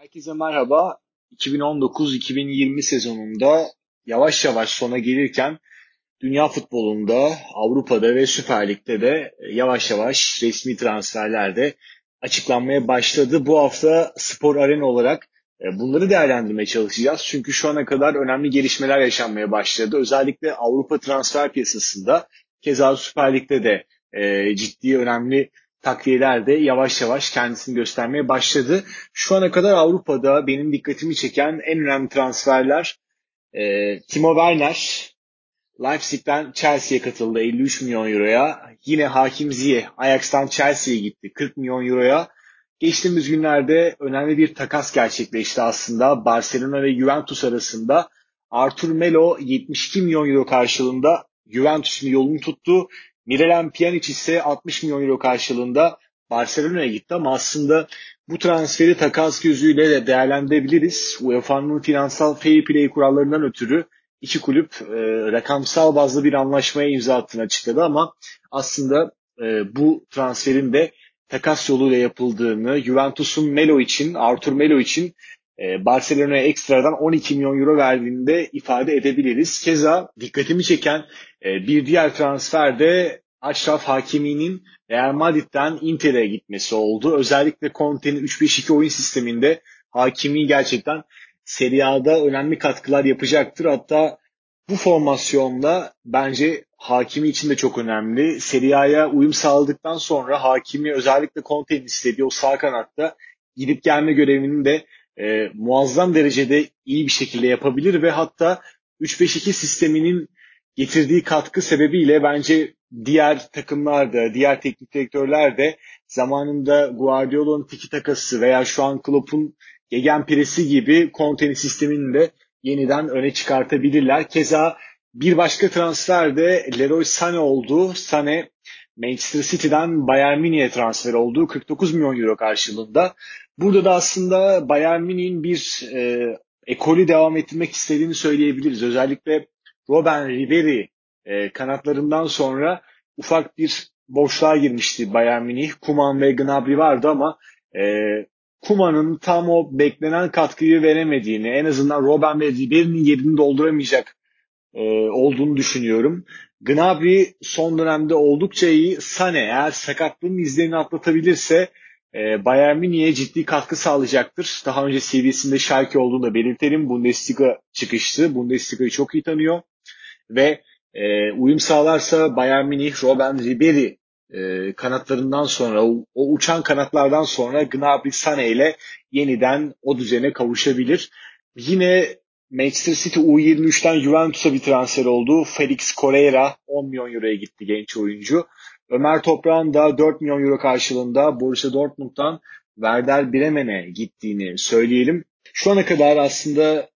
Herkese merhaba. 2019-2020 sezonunda yavaş yavaş sona gelirken dünya futbolunda, Avrupa'da ve Süper Lig'de de yavaş yavaş resmi transferler de açıklanmaya başladı. Bu hafta Spor Arena olarak e, bunları değerlendirmeye çalışacağız. Çünkü şu ana kadar önemli gelişmeler yaşanmaya başladı. Özellikle Avrupa transfer piyasasında, keza Süper Lig'de de e, ciddi önemli takviyeler de yavaş yavaş kendisini göstermeye başladı. Şu ana kadar Avrupa'da benim dikkatimi çeken en önemli transferler e, Timo Werner Leipzig'ten Chelsea'ye katıldı 53 milyon euroya. Yine Hakim Ziyeh Ajax'tan Chelsea'ye gitti 40 milyon euroya. Geçtiğimiz günlerde önemli bir takas gerçekleşti aslında. Barcelona ve Juventus arasında Artur Melo 72 milyon euro karşılığında Juventus'un yolunu tuttu. Miralem Pjanic ise 60 milyon euro karşılığında Barcelona'ya gitti ama aslında bu transferi takas gözüyle de değerlendirebiliriz. UEFA'nın finansal fair play kurallarından ötürü iki kulüp e, rakamsal bazlı bir anlaşmaya imza attığını açıkladı ama aslında e, bu transferin de takas yoluyla yapıldığını, Juventus'un Melo için, Arthur Melo için Barcelona'ya ekstradan 12 milyon euro verdiğini de ifade edebiliriz. Keza dikkatimi çeken e, bir diğer transfer de Aşraf Hakimi'nin Real Madrid'den Inter'e gitmesi oldu. Özellikle Conte'nin 3-5-2 oyun sisteminde Hakimi gerçekten Serie A'da önemli katkılar yapacaktır. Hatta bu formasyonda bence Hakimi için de çok önemli. Serie A'ya uyum sağladıktan sonra Hakimi özellikle Conte'nin istediği o sağ kanatta gidip gelme görevini de e, muazzam derecede iyi bir şekilde yapabilir ve hatta 3-5-2 sisteminin getirdiği katkı sebebiyle bence diğer takımlar da, diğer teknik direktörler de zamanında Guardiola'nın tiki takası veya şu an Klopp'un gegen presi gibi Conte'nin sistemini de yeniden öne çıkartabilirler. Keza bir başka transfer de Leroy Sané oldu. Sané Manchester City'den Bayern Münih'e transfer oldu. 49 milyon euro karşılığında. Burada da aslında Bayern Münih'in bir e, ekolü devam ettirmek istediğini söyleyebiliriz. Özellikle Robben Ribery e, kanatlarından sonra ufak bir boşluğa girmişti Bayern Münih. Kuman ve Gnabry vardı ama e, Kuman'ın tam o beklenen katkıyı veremediğini, en azından Robben ve Ribery'nin yerini dolduramayacak e, olduğunu düşünüyorum. Gnabry son dönemde oldukça iyi. Sane eğer sakatlığın izlerini atlatabilirse e, Bayern Münih'e ciddi katkı sağlayacaktır. Daha önce seviyesinde Schalke olduğunu da belirtelim. Bundesliga çıkıştı. Bundesliga'yı çok iyi tanıyor. Ve e, uyum sağlarsa Bayern Münih, Robben Ribery e, kanatlarından sonra, o, o uçan kanatlardan sonra Gnabry Sané ile yeniden o düzene kavuşabilir. Yine Manchester City U23'ten Juventus'a bir transfer oldu. Felix Correira 10 milyon euroya gitti genç oyuncu. Ömer Toprağ'ın da 4 milyon euro karşılığında Borussia Dortmund'dan Werder Bremen'e gittiğini söyleyelim. Şu ana kadar aslında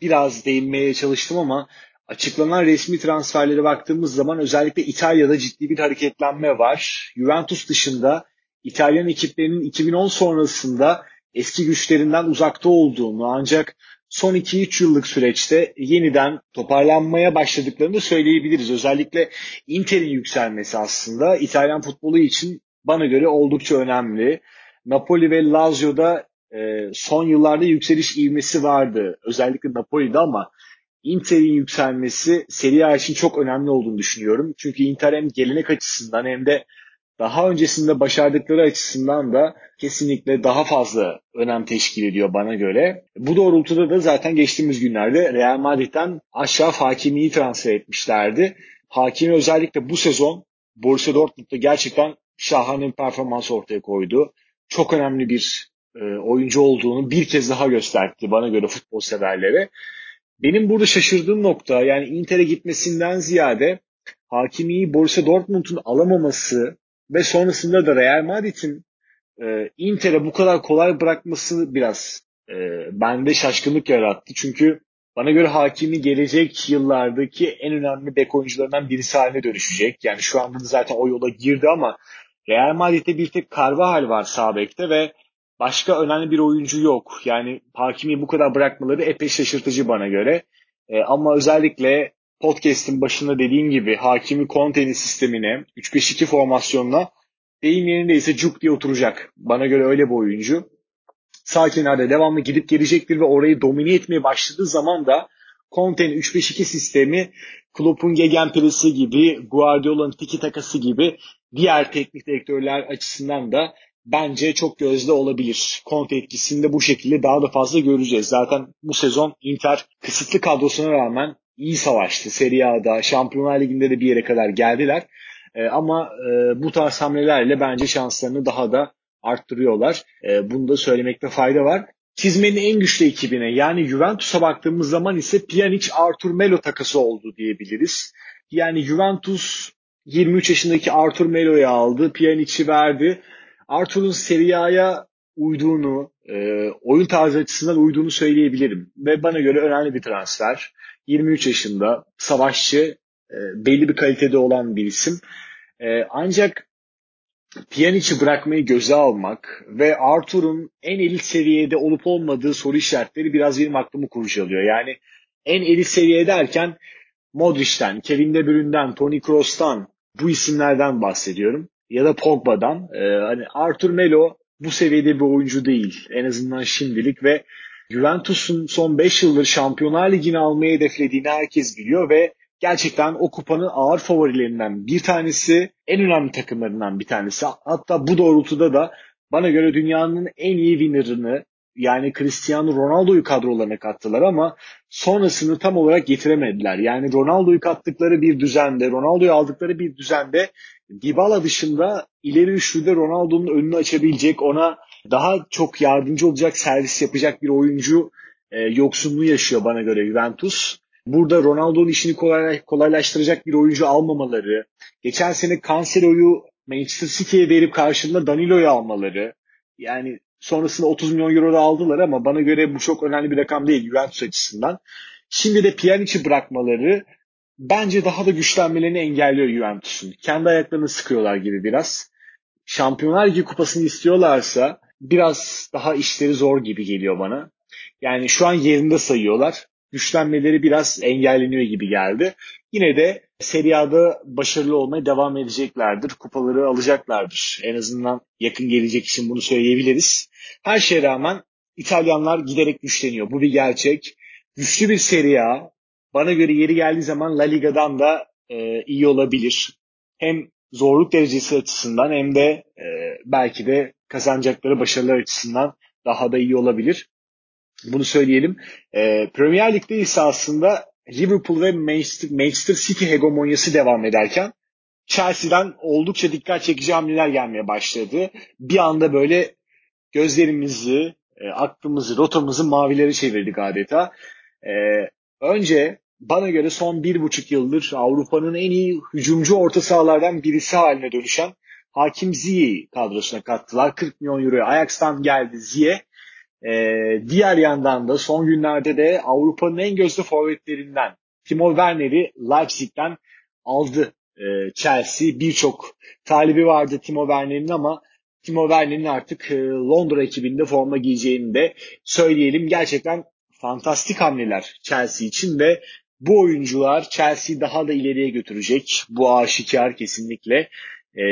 biraz değinmeye çalıştım ama açıklanan resmi transferlere baktığımız zaman özellikle İtalya'da ciddi bir hareketlenme var. Juventus dışında İtalyan ekiplerinin 2010 sonrasında eski güçlerinden uzakta olduğunu ancak son 2-3 yıllık süreçte yeniden toparlanmaya başladıklarını söyleyebiliriz. Özellikle Inter'in yükselmesi aslında İtalyan futbolu için bana göre oldukça önemli. Napoli ve Lazio'da e, son yıllarda yükseliş ivmesi vardı. Özellikle Napoli'de ama Inter'in yükselmesi Serie A için çok önemli olduğunu düşünüyorum. Çünkü Inter hem gelenek açısından hem de daha öncesinde başardıkları açısından da kesinlikle daha fazla önem teşkil ediyor bana göre. Bu doğrultuda da zaten geçtiğimiz günlerde Real Madrid'den aşağı Hakimi'yi transfer etmişlerdi. Hakimi özellikle bu sezon Borussia Dortmund'da gerçekten şahane bir performans ortaya koydu. Çok önemli bir e, oyuncu olduğunu bir kez daha gösterdi bana göre futbol severlere. Benim burada şaşırdığım nokta yani Inter'e gitmesinden ziyade Hakimi'yi Borussia Dortmund'un alamaması ve sonrasında da Real Madrid'in e, Inter'e bu kadar kolay bırakması biraz e, bende şaşkınlık yarattı. Çünkü bana göre Hakimi gelecek yıllardaki en önemli bek oyuncularından birisi haline dönüşecek. Yani şu anda da zaten o yola girdi ama Real Madrid'de bir tek Carvajal var sağ bekte ve başka önemli bir oyuncu yok. Yani Hakimi bu kadar bırakmaları epey şaşırtıcı bana göre. E, ama özellikle podcast'in başında dediğim gibi Hakimi Conte'nin sistemine 3-5-2 formasyonuna deyim yerindeyse cuk diye oturacak. Bana göre öyle bir oyuncu. sağ kenarda devamlı gidip gelecektir ve orayı domine etmeye başladığı zaman da Conte'nin 3-5-2 sistemi Klopp'un gegenpresi gibi, Guardiola'nın tiki takası gibi diğer teknik direktörler açısından da bence çok gözde olabilir. Conte etkisini de bu şekilde daha da fazla göreceğiz. Zaten bu sezon Inter kısıtlı kadrosuna rağmen iyi savaştı. Serie A'da, Şampiyonlar Ligi'nde de bir yere kadar geldiler. E, ama e, bu tarz hamlelerle bence şanslarını daha da arttırıyorlar. E, bunu da söylemekte fayda var. Çizmenin en güçlü ekibine yani Juventus'a baktığımız zaman ise Pjanic Artur Melo takası oldu diyebiliriz. Yani Juventus 23 yaşındaki Artur Melo'yu aldı. Pjanic'i verdi. Artur'un Serie A'ya uyduğunu, e, oyun tarzı açısından uyduğunu söyleyebilirim. Ve bana göre önemli bir transfer. 23 yaşında, savaşçı, e, belli bir kalitede olan bir isim. E, ancak Pjanic'i bırakmayı göze almak ve Arthur'un en elit seviyede olup olmadığı soru işaretleri biraz benim aklımı kurcalıyor. Yani en elit seviye derken Modric'ten, Kevin De Bruyne'den, Toni Kroos'tan bu isimlerden bahsediyorum. Ya da Pogba'dan. Ee, hani Arthur Melo bu seviyede bir oyuncu değil. En azından şimdilik ve Juventus'un son 5 yıldır Şampiyonlar Ligi'ni almayı hedeflediğini herkes biliyor ve gerçekten o kupanın ağır favorilerinden bir tanesi, en önemli takımlarından bir tanesi. Hatta bu doğrultuda da bana göre dünyanın en iyi winner'ını yani Cristiano Ronaldo'yu kadrolarına kattılar ama sonrasını tam olarak getiremediler. Yani Ronaldo'yu kattıkları bir düzende, Ronaldo'yu aldıkları bir düzende Dybala dışında ileri üçlüde Ronaldo'nun önünü açabilecek, ona daha çok yardımcı olacak, servis yapacak bir oyuncu e, yoksunluğu yaşıyor bana göre Juventus. Burada Ronaldo'nun işini kolay, kolaylaştıracak bir oyuncu almamaları, geçen sene Cancelo'yu Manchester City'ye verip karşılığında Danilo'yu almaları, yani sonrasında 30 milyon euro da aldılar ama bana göre bu çok önemli bir rakam değil Juventus açısından. Şimdi de Pjanic'i bırakmaları bence daha da güçlenmelerini engelliyor Juventus'un. Kendi ayaklarını sıkıyorlar gibi biraz. Şampiyonlar Ligi kupasını istiyorlarsa biraz daha işleri zor gibi geliyor bana. Yani şu an yerinde sayıyorlar güçlenmeleri biraz engelleniyor gibi geldi. Yine de Serie A'da başarılı olmaya devam edeceklerdir. Kupaları alacaklardır. En azından yakın gelecek için bunu söyleyebiliriz. Her şeye rağmen İtalyanlar giderek güçleniyor. Bu bir gerçek. Güçlü bir Serie A. Bana göre yeri geldiği zaman La Liga'dan da e, iyi olabilir. Hem zorluk derecesi açısından hem de e, belki de kazanacakları başarılar açısından daha da iyi olabilir. Bunu söyleyelim. E, Premier Lig'de ise aslında Liverpool ve Manchester, Manchester City hegemonyası devam ederken Chelsea'den oldukça dikkat çekici hamleler gelmeye başladı. Bir anda böyle gözlerimizi, e, aklımızı, rotamızı mavilere çevirdik adeta. E, önce bana göre son bir buçuk yıldır Avrupa'nın en iyi hücumcu orta sahalardan birisi haline dönüşen Hakim Ziyech'i kadrosuna kattılar. 40 milyon euroya Ajax'tan geldi Ziyech ee, diğer yandan da son günlerde de Avrupa'nın en gözde forvetlerinden Timo Werner'i Leipzig'ten aldı e, Chelsea. Birçok talibi vardı Timo Werner'in ama Timo Werner'in artık e, Londra ekibinde forma giyeceğini de söyleyelim. Gerçekten fantastik hamleler Chelsea için ve bu oyuncular Chelsea daha da ileriye götürecek. Bu aşikar kesinlikle. E,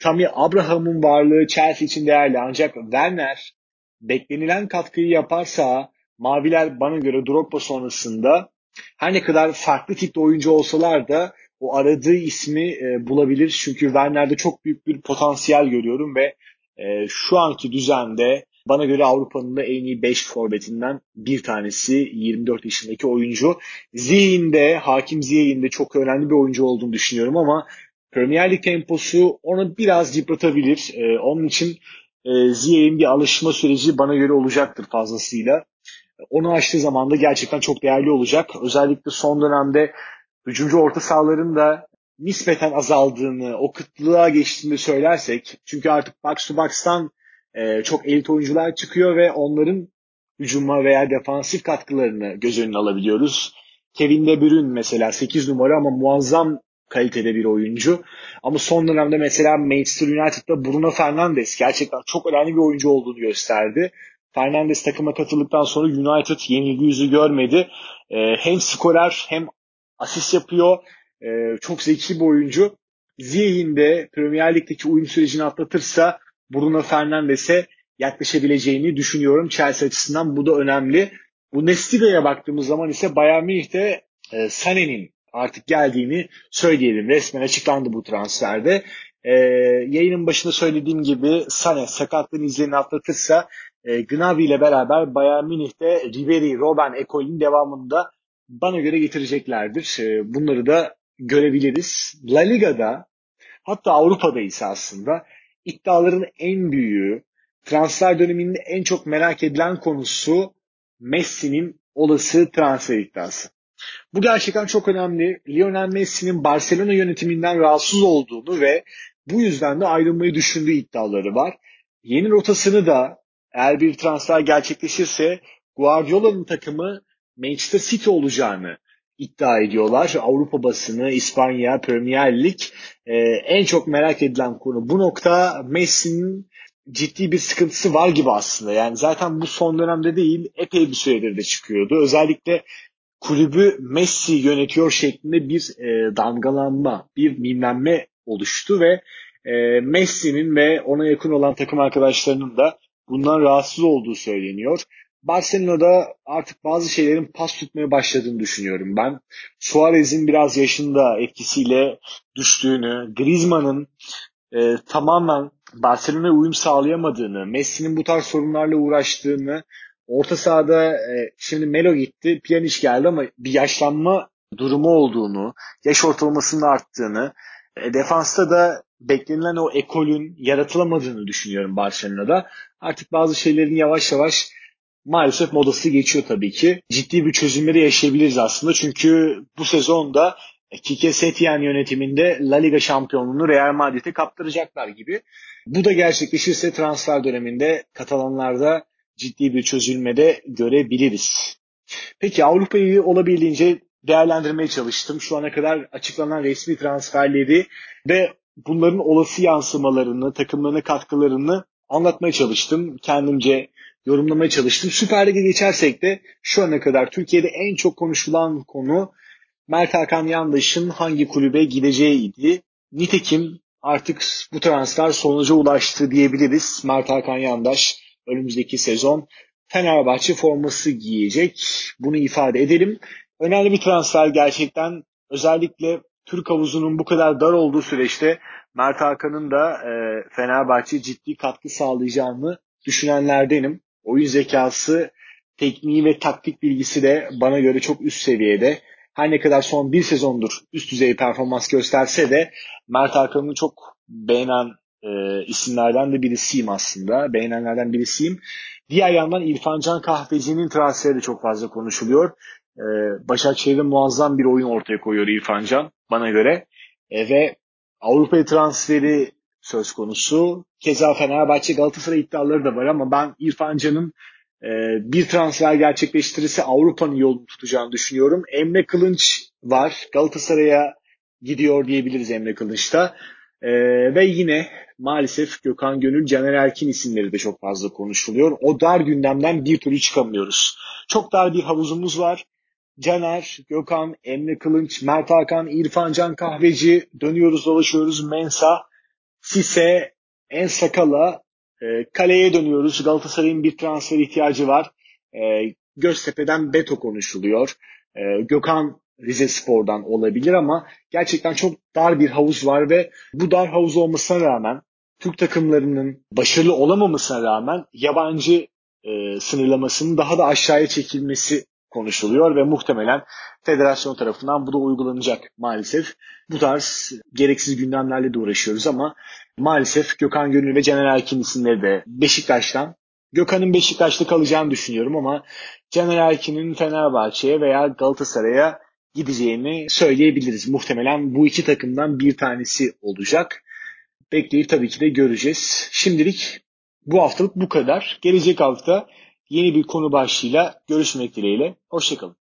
Tammy Abraham'ın varlığı Chelsea için değerli ancak Werner beklenilen katkıyı yaparsa Maviler bana göre Drogba sonrasında her ne kadar farklı tipte oyuncu olsalar da o aradığı ismi e, bulabilir. Çünkü Werner'de çok büyük bir potansiyel görüyorum ve e, şu anki düzende bana göre Avrupa'nın da en iyi 5 forvetinden bir tanesi 24 yaşındaki oyuncu. Ziyeh'in Hakim Ziyeh'in çok önemli bir oyuncu olduğunu düşünüyorum ama Premier Lig temposu onu biraz yıpratabilir. E, onun için e, Ziyech'in bir alışma süreci bana göre olacaktır fazlasıyla. Onu aştığı zaman da gerçekten çok değerli olacak. Özellikle son dönemde hücumcu orta sahaların da nispeten azaldığını, o kıtlığa geçtiğini söylersek. Çünkü artık box to box'tan e, çok elit oyuncular çıkıyor ve onların hücuma veya defansif katkılarını göz önüne alabiliyoruz. Kevin De Bruyne mesela 8 numara ama muazzam kalitede bir oyuncu. Ama son dönemde mesela Manchester United'da Bruno Fernandes gerçekten çok önemli bir oyuncu olduğunu gösterdi. Fernandes takıma katıldıktan sonra United yenilgi yüzü görmedi. Ee, hem skorer hem asist yapıyor. Ee, çok zeki bir oyuncu. Ziyeh'in de Premier Lig'deki uyum sürecini atlatırsa Bruno Fernandes'e yaklaşabileceğini düşünüyorum Chelsea açısından. Bu da önemli. Bundesliga'ya baktığımız zaman ise Bayern Münih'te e, Sané'nin artık geldiğini söyleyelim. Resmen açıklandı bu transferde. E, yayının başında söylediğim gibi Sané sakatlığın izlerini atlatırsa e, Gnabry ile beraber Bayern Münih'te Ribery, Robben ekolünün devamında bana göre getireceklerdir. E, bunları da görebiliriz. La Liga'da hatta Avrupa'da ise aslında iddiaların en büyüğü, transfer döneminde en çok merak edilen konusu Messi'nin olası transfer iddiası. Bu gerçekten çok önemli. Lionel Messi'nin Barcelona yönetiminden rahatsız olduğunu ve bu yüzden de ayrılmayı düşündüğü iddiaları var. Yeni rotasını da eğer bir transfer gerçekleşirse Guardiola'nın takımı Manchester City olacağını iddia ediyorlar. Avrupa basını, İspanya, Premier Lig e, en çok merak edilen konu. Bu nokta Messi'nin ciddi bir sıkıntısı var gibi aslında. Yani zaten bu son dönemde değil, epey bir süredir de çıkıyordu. Özellikle kulübü Messi yönetiyor şeklinde bir e, damgalanma, bir mimlenme oluştu ve e, Messi'nin ve ona yakın olan takım arkadaşlarının da bundan rahatsız olduğu söyleniyor. Barcelona'da artık bazı şeylerin pas tutmaya başladığını düşünüyorum ben. Suarez'in biraz yaşında etkisiyle düştüğünü, Griezmann'ın e, tamamen Barcelona'ya uyum sağlayamadığını, Messi'nin bu tarz sorunlarla uğraştığını, orta sahada e, şimdi Melo gitti, Pjanic geldi ama bir yaşlanma durumu olduğunu, yaş ortalamasının arttığını, e, defansta da beklenilen o ekolün yaratılamadığını düşünüyorum Barcelona'da. Artık bazı şeylerin yavaş yavaş maalesef modası geçiyor tabii ki. Ciddi bir çözümleri yaşayabiliriz aslında. Çünkü bu sezonda Kike Setien yönetiminde La Liga şampiyonluğunu Real Madrid'e kaptıracaklar gibi. Bu da gerçekleşirse transfer döneminde Katalanlarda ciddi bir çözülmede görebiliriz. Peki Avrupa'yı olabildiğince değerlendirmeye çalıştım. Şu ana kadar açıklanan resmi transferleri ve bunların olası yansımalarını, takımlarına katkılarını anlatmaya çalıştım. Kendimce yorumlamaya çalıştım. Süper Lig'e geçersek de şu ana kadar Türkiye'de en çok konuşulan konu Mert Hakan Yandaş'ın hangi kulübe gideceğiydi. Nitekim artık bu transfer sonuca ulaştı diyebiliriz. Mert Hakan Yandaş önümüzdeki sezon Fenerbahçe forması giyecek. Bunu ifade edelim. Önemli bir transfer gerçekten. Özellikle Türk havuzunun bu kadar dar olduğu süreçte Mert Hakan'ın da e, Fenerbahçe ciddi katkı sağlayacağını düşünenlerdenim. Oyun zekası, tekniği ve taktik bilgisi de bana göre çok üst seviyede. Her ne kadar son bir sezondur üst düzey performans gösterse de Mert Hakan'ı çok beğenen e, isimlerden de birisiyim aslında. Beğenenlerden birisiyim. Diğer yandan İrfan Can Kahveci'nin transferi de çok fazla konuşuluyor. E, Başakşehir'de muazzam bir oyun ortaya koyuyor İrfan Can bana göre. E, ve Avrupa transferi söz konusu. Keza Fenerbahçe Galatasaray iddiaları da var ama ben İrfan Can'ın e, bir transfer gerçekleştirirse Avrupa'nın yolunu tutacağını düşünüyorum. Emre Kılınç var. Galatasaray'a gidiyor diyebiliriz Emre Kılınç'ta. E, ve yine maalesef Gökhan Gönül, Caner Erkin isimleri de çok fazla konuşuluyor. O dar gündemden bir türlü çıkamıyoruz. Çok dar bir havuzumuz var. Caner, Gökhan, Emre Kılınç, Mert Hakan, İrfan Can Kahveci dönüyoruz dolaşıyoruz. Mensa, Sise, Ensakala, e, kaleye dönüyoruz. Galatasaray'ın bir transfer ihtiyacı var. E, Göztepe'den Beto konuşuluyor. E, Gökhan Rize Spor'dan olabilir ama gerçekten çok dar bir havuz var ve bu dar havuz olmasına rağmen Türk takımlarının başarılı olamamasına rağmen yabancı e, sınırlamasının daha da aşağıya çekilmesi konuşuluyor ve muhtemelen federasyon tarafından bu da uygulanacak maalesef. Bu tarz gereksiz gündemlerle de uğraşıyoruz ama maalesef Gökhan Gönül ve Caner Erkin isimleri de Beşiktaş'tan Gökhan'ın Beşiktaş'ta kalacağını düşünüyorum ama Caner Erkin'in Fenerbahçe'ye veya Galatasaray'a gideceğini söyleyebiliriz. Muhtemelen bu iki takımdan bir tanesi olacak. Bekleyip tabii ki de göreceğiz. Şimdilik bu haftalık bu kadar. Gelecek hafta yeni bir konu başlığıyla görüşmek dileğiyle. Hoşçakalın.